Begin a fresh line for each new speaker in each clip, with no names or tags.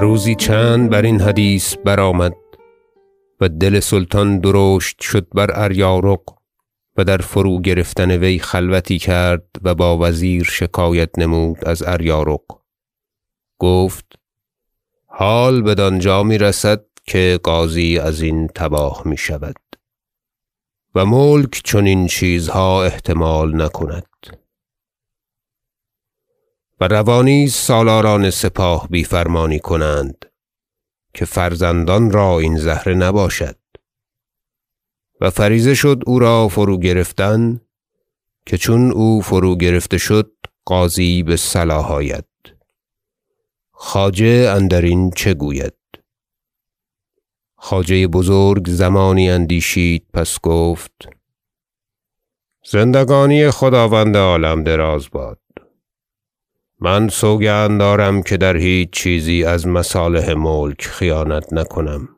روزی چند برین حدیث برآمد و دل سلطان درشت شد بر اریارق و در فروگرفتن وی خلوتی کرد و با وزیر شکایت نمود از اریارق. گفت حال بدانجا می‌رسد که غازی ازین تباه می‌شود و ملک چنین چیزها احتمال نکند. و روا نیست سالاران سپاه بی فرمانی کنند که فرزندان را این زهره نباشد. و فریضه شد او را فروگرفتن که چون او فروگرفته شد غازی بصلاح آید. خواجه اندرین چه گوید؟ خواجه بزرگ زمانی اندیشید پس گفت زندگانی خداوند عالم دراز باد. من سوگند دارم که در هیچ چیزی از مصالح ملک خیانت نکنم.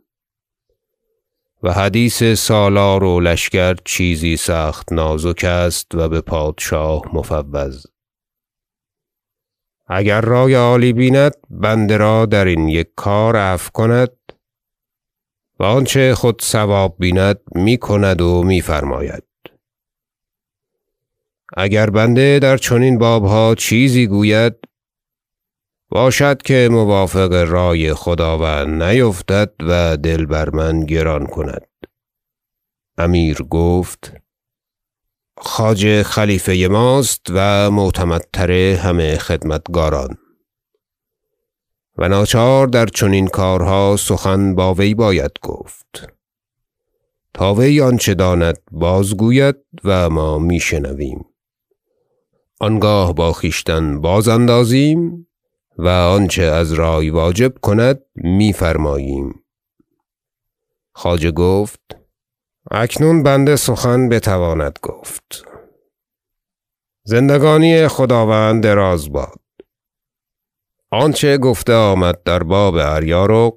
و حدیث سالار و لشکر چیزی سخت نازک است و بپادشاه مفوض. اگر رای عالی بیند بنده را درین یک کار عفو کند و آنچه خود صواب بیند می‌کند و میفرماید. اگر بنده در چنین بابها چیزی گوید باشد که موافق رای خداوند نیفتد و دل بر من گران کند. امیر گفت خواجه خلیفه ماست و معتمدتر همه خدمتکاران. و ناچار در چنین کارها سخن با وی باید گفت. تا وی آنچه داند بازگوید و ما میشنویم. آنگاه با خویشتن بازاندازیم و آنچه از رای واجب کند میفرماییم. خواجه گفت اکنون بنده سخن بتواند گفت. زندگانی خداوند دراز باد. آنچه گفته آمد در باب اریارق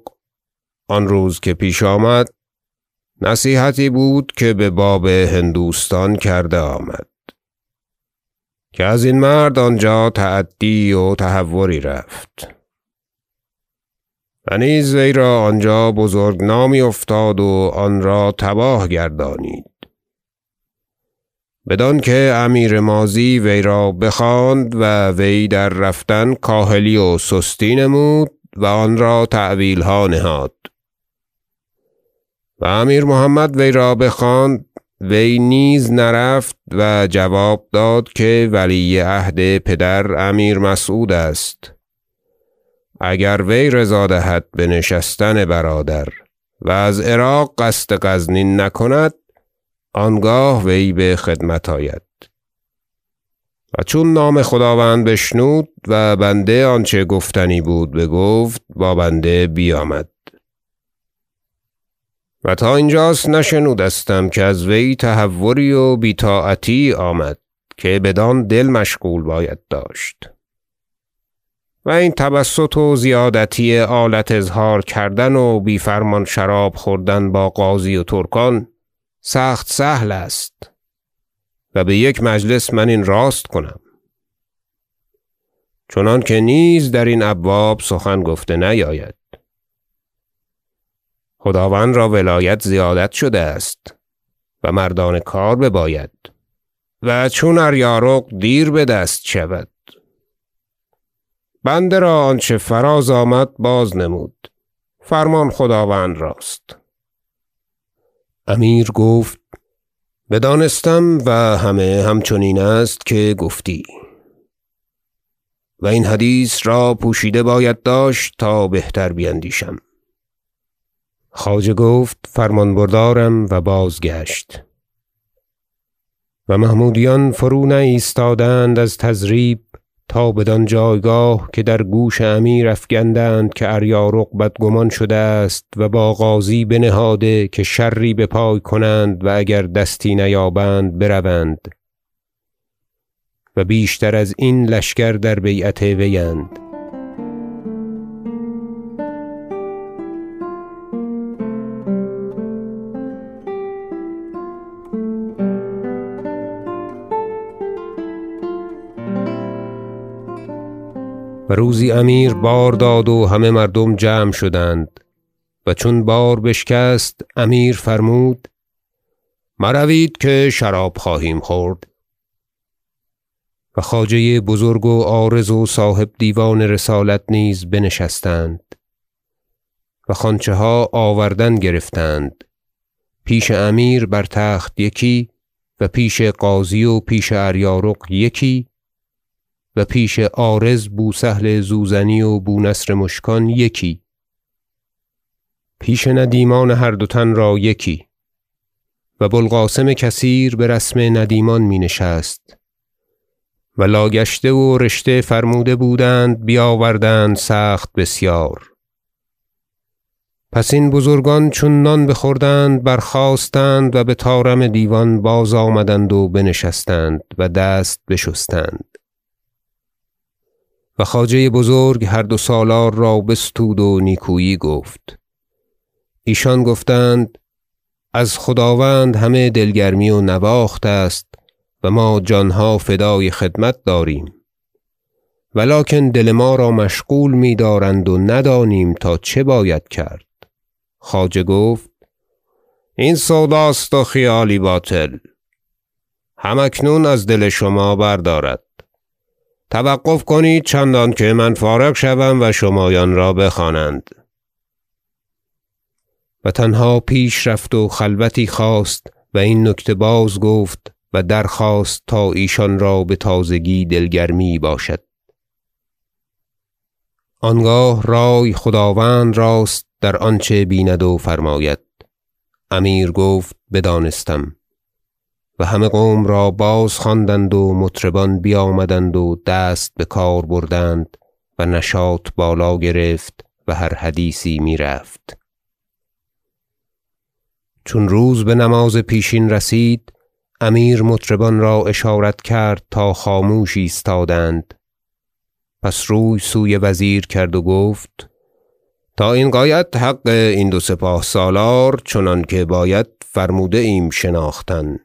آن روز که پیش آمد نصیحتی بود که بباب هندوستان کرده آمد. که ازین مرد آنجا تعدی و تهوری رفت. و نیز وی را آنجا بزرگ نامی افتاد و آن را تباه گردانید. بدانکه امیر ماضی وی را بخواند و وی در رفتن کاهلی و سستی نمود و آن را تأویلها نهاد. و امیر محمد وی را بخواند وی نیز نرفت و جواب داد که ولی عهد پدر امیر مسعود است. اگر وی رضا دهد بنشستن برادر و از عراق قصد غزنین نکند آنگاه وی بخدمت آید. و چون نام خداوند بشنود و بنده آنچه گفتنی بود بگفت با بنده بیامد. و تا اینجاست نشنودستم که از وی تهوری و بی طاعتی آمد که بدان دل مشغول باید داشت. و این تبسط و زیادتی آلت اظهار کردن و بی فرمان شراب خوردن با غازی و ترکان سخت سهل است و بیک مجلس من این راست کنم. چنانکه نیز درین ابواب سخن گفته نیاید. خداوند را ولایت زیادت شده است و مردان کار بباید و چون اریارق دیر بدست شود. بنده را آنچه فراز آمد بازنمود فرمان خداوند راست. امیر گفت بدانستم و همه همچنین است که گفتی. و این حدیث را پوشیده باید داشت تا بهتر بیندیشم. خواجه گفت فرمان بردارم و بازگشت. و محمودیان فرو نایستادند از تضریب تا بدان جایگاه که در گوش امیر افگندند که اریارق بدگمان شده است و با غازی بنهاده که شری بپای کنند و اگر دستی نیابند بروند. و بیشتر ازین لشکر در بیعت وی روزی امیر بار داد و همه مردم جمع شدند و چون بار بشکست امیر فرمود مروید که شراب خواهیم خورد. و خواجه بزرگ و عارض و صاحب دیوان رسالت نیز بنشستند و خوانچه ها آوردن گرفتند. پیش امیر بر تخت یکی و پیش قاضی و پیش اریارق یکی و پیش عارض بوسهل زوزنی و بونصر مشکان یکی. پیش ندیمان هر دو تن را یکی. و بوالقاسم کثیر برسم ندیمان می نشست. و لاگشته و رشته فرموده بودند بیاوردند سخت بسیار. پس این بزرگان چون نان بخوردند برخاستند و بطارم دیوان باز آمدند و بنشستند و دست بشستند. و خواجه بزرگ هر دو سالار را بستود و نیکویی گفت. ایشان گفتند از خداوند همه دلگرمی و نواخت است و ما جانها فدای خدمت داریم. ولکن دل ما را مشغول می دارند و ندانیم تا چه باید کرد. خواجه گفت این سوداست و خیالی باطل. هم اکنون از دل شما بردارد. توقف کنید چندان که من فارغ شوم و شمایان را بخوانند. و تنها پیش رفت و خلوتی خواست و این نکته باز گفت و درخواست تا ایشان را بتازگی دلگرمی باشد. آنگاه رای خداوند راست در آنچه بیند و فرماید. امیر گفت بدانستم. و همه قوم را باز خواندند و مطربان بیامدند و دست بکار بردند و نشاط بالا گرفت و هر حدیثی می‌رفت. چون روز بنماز پیشین رسید امیر مطربان را اشارت کرد تا خاموش ایستادند. پس روی سوی وزیر کرد و گفت تا این غایت حق این دو سپاه سالار چنانکه باید فرموده ایم شناختن.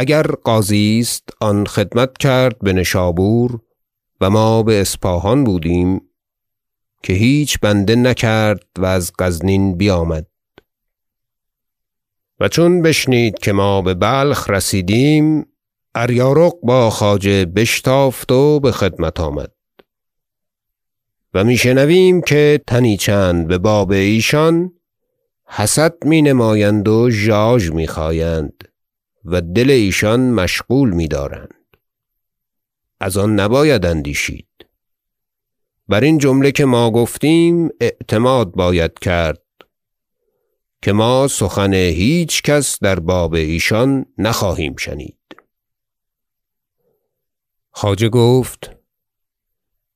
اگر قاضی است آن خدمت کرد بنشابور و ما باصفاهان بودیم که هیچ بنده نکرد و از غزنین بیامد. و چون بشنید که ما ببلخ رسیدیم اریارق با خواجه بشتافت و بخدمت آمد. و می شنویم که تنی چند بباب ایشان حسد می نمایند و ژاژ می خایند. و دل ایشان مشغول می دارند از آن نباید اندیشید. بر این جمله که ما گفتیم اعتماد باید کرد که ما سخن هیچ کس در باب ایشان نخواهیم شنید. خواجه گفت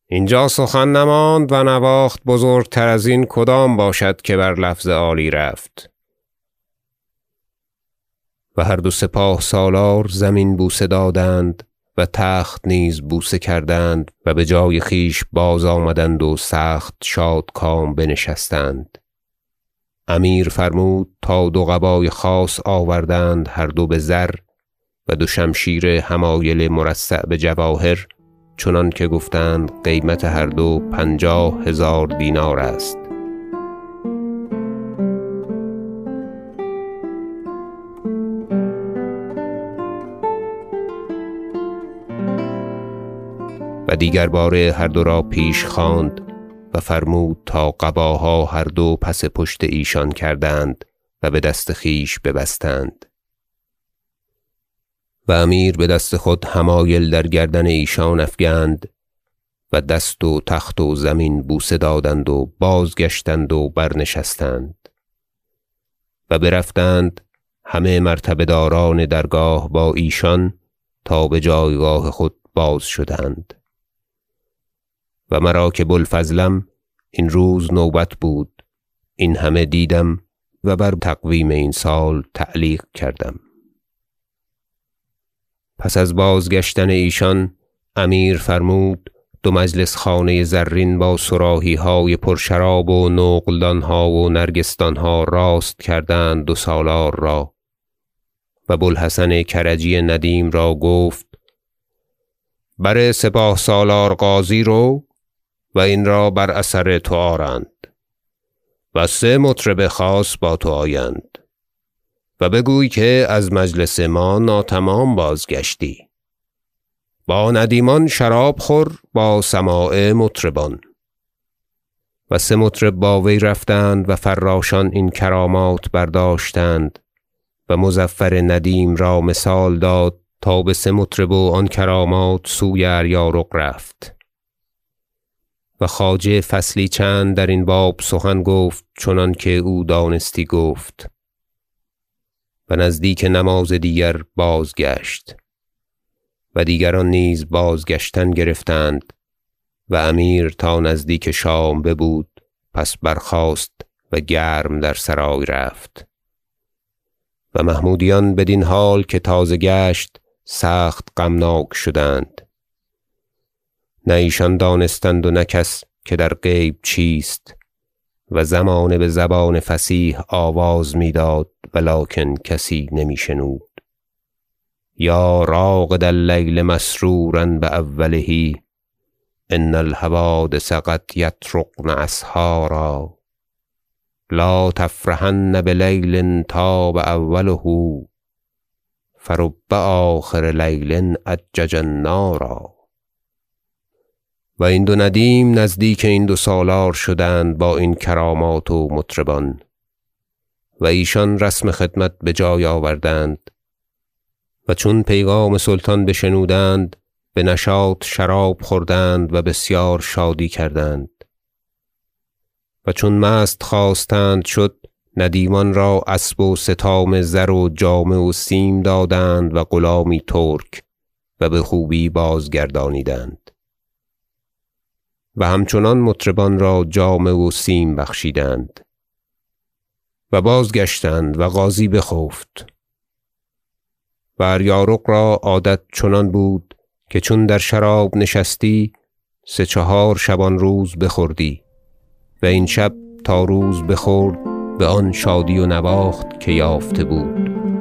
اینجا سخن نماند و نواخت بزرگتر از این کدام باشد که بر لفظ عالی رفت؟ و هر دو سپاه سالار زمین بوسه دادند و تخت نیز بوسه کردند و بجای خویش باز آمدند و سخت شادکام بنشستند. امیر فرمود تا دو قبای خاص آوردند هر دو بزر و دو شمشیر حمایل مرصع بجواهر چنانکه گفتند قیمت هر دو پنجاه هزار دینار است. دیگر باره هر دو را پیش خواند و فرمود تا قباها هر دو پس پشت ایشان کردند و بدست خویش ببستند. و امیر بدست خود حمایل در گردن ایشان افگند و دست و تخت و زمین بوسه دادند و بازگشتند و برنشستند. و برفتند همه مرتبه داران درگاه با ایشان تا بجایگاه خود باز شدند. و مرا که بوالفضلم این روز نوبت بود. این همه دیدم و بر تقویم این سال تعلیق کردم. پس از بازگشتن ایشان امیر فرمود دو مجلس خانه زرین با صراحیهای پر شراب و نقلدانها و نرگسدانها راست کردند دو سالار را. و بوالحسن کرجی ندیم را گفت بر سپاه سالار غازی رو و این را بر اثر تو آرند و سه مطرب خاص با تو آیند و بگوی که از مجلس ما ناتمام بازگشتی. با ندیمان شراب خور با سماع مطربان. و سه مطرب با وی رفتند و فراشان این کرامات برداشتند و مظفر ندیم را مثال داد تا به سه مطرب و آن کرامات سوی اریارق رفت. و خواجه فصلی چند درین باب سخن گفت چنانکه او دانستی گفت. و نزدیک نماز دیگر بازگشت. و دیگران نیز بازگشتن گرفتند و امیر تا نزدیک شام ببود پس برخاست و گرم در سرای رفت. و محمودیان بدین حال که تازه گشت سخت غمناک شدند. نه ایشان دانستند و نه کس که در غیب چیست. و زمانه بزبان فصیح آواز می‌داد ولکن کسی نمی شنود یا راقد اللیل مسرورا باوله ان الحوادث قد یطرقن اسحارا. لا تفرحن بلیل طاب اوله فرب آخر لیل اجج النارا. و این دو ندیم نزدیک این دو سالار شدند با این کرامات و مطربان. و ایشان رسم خدمت بجای آوردند و چون پیغام سلطان بشنودند بنشاط شراب خوردند و بسیار شادی کردند. و چون مست خواستند شد ندیمان را اسب و ستام زر و جامه و سیم دادند و غلامی ترک و بخوبی بازگردانیدند. و همچنان مطربان را جامه و سیم بخشیدند و بازگشتند و غازی بخفت و اریارق را عادت چنان بود که چون در شراب نشستی سه چهار شبانروز بخوردی و این شب تا روز بخورد بآن شادی و نواخت که یافته بود.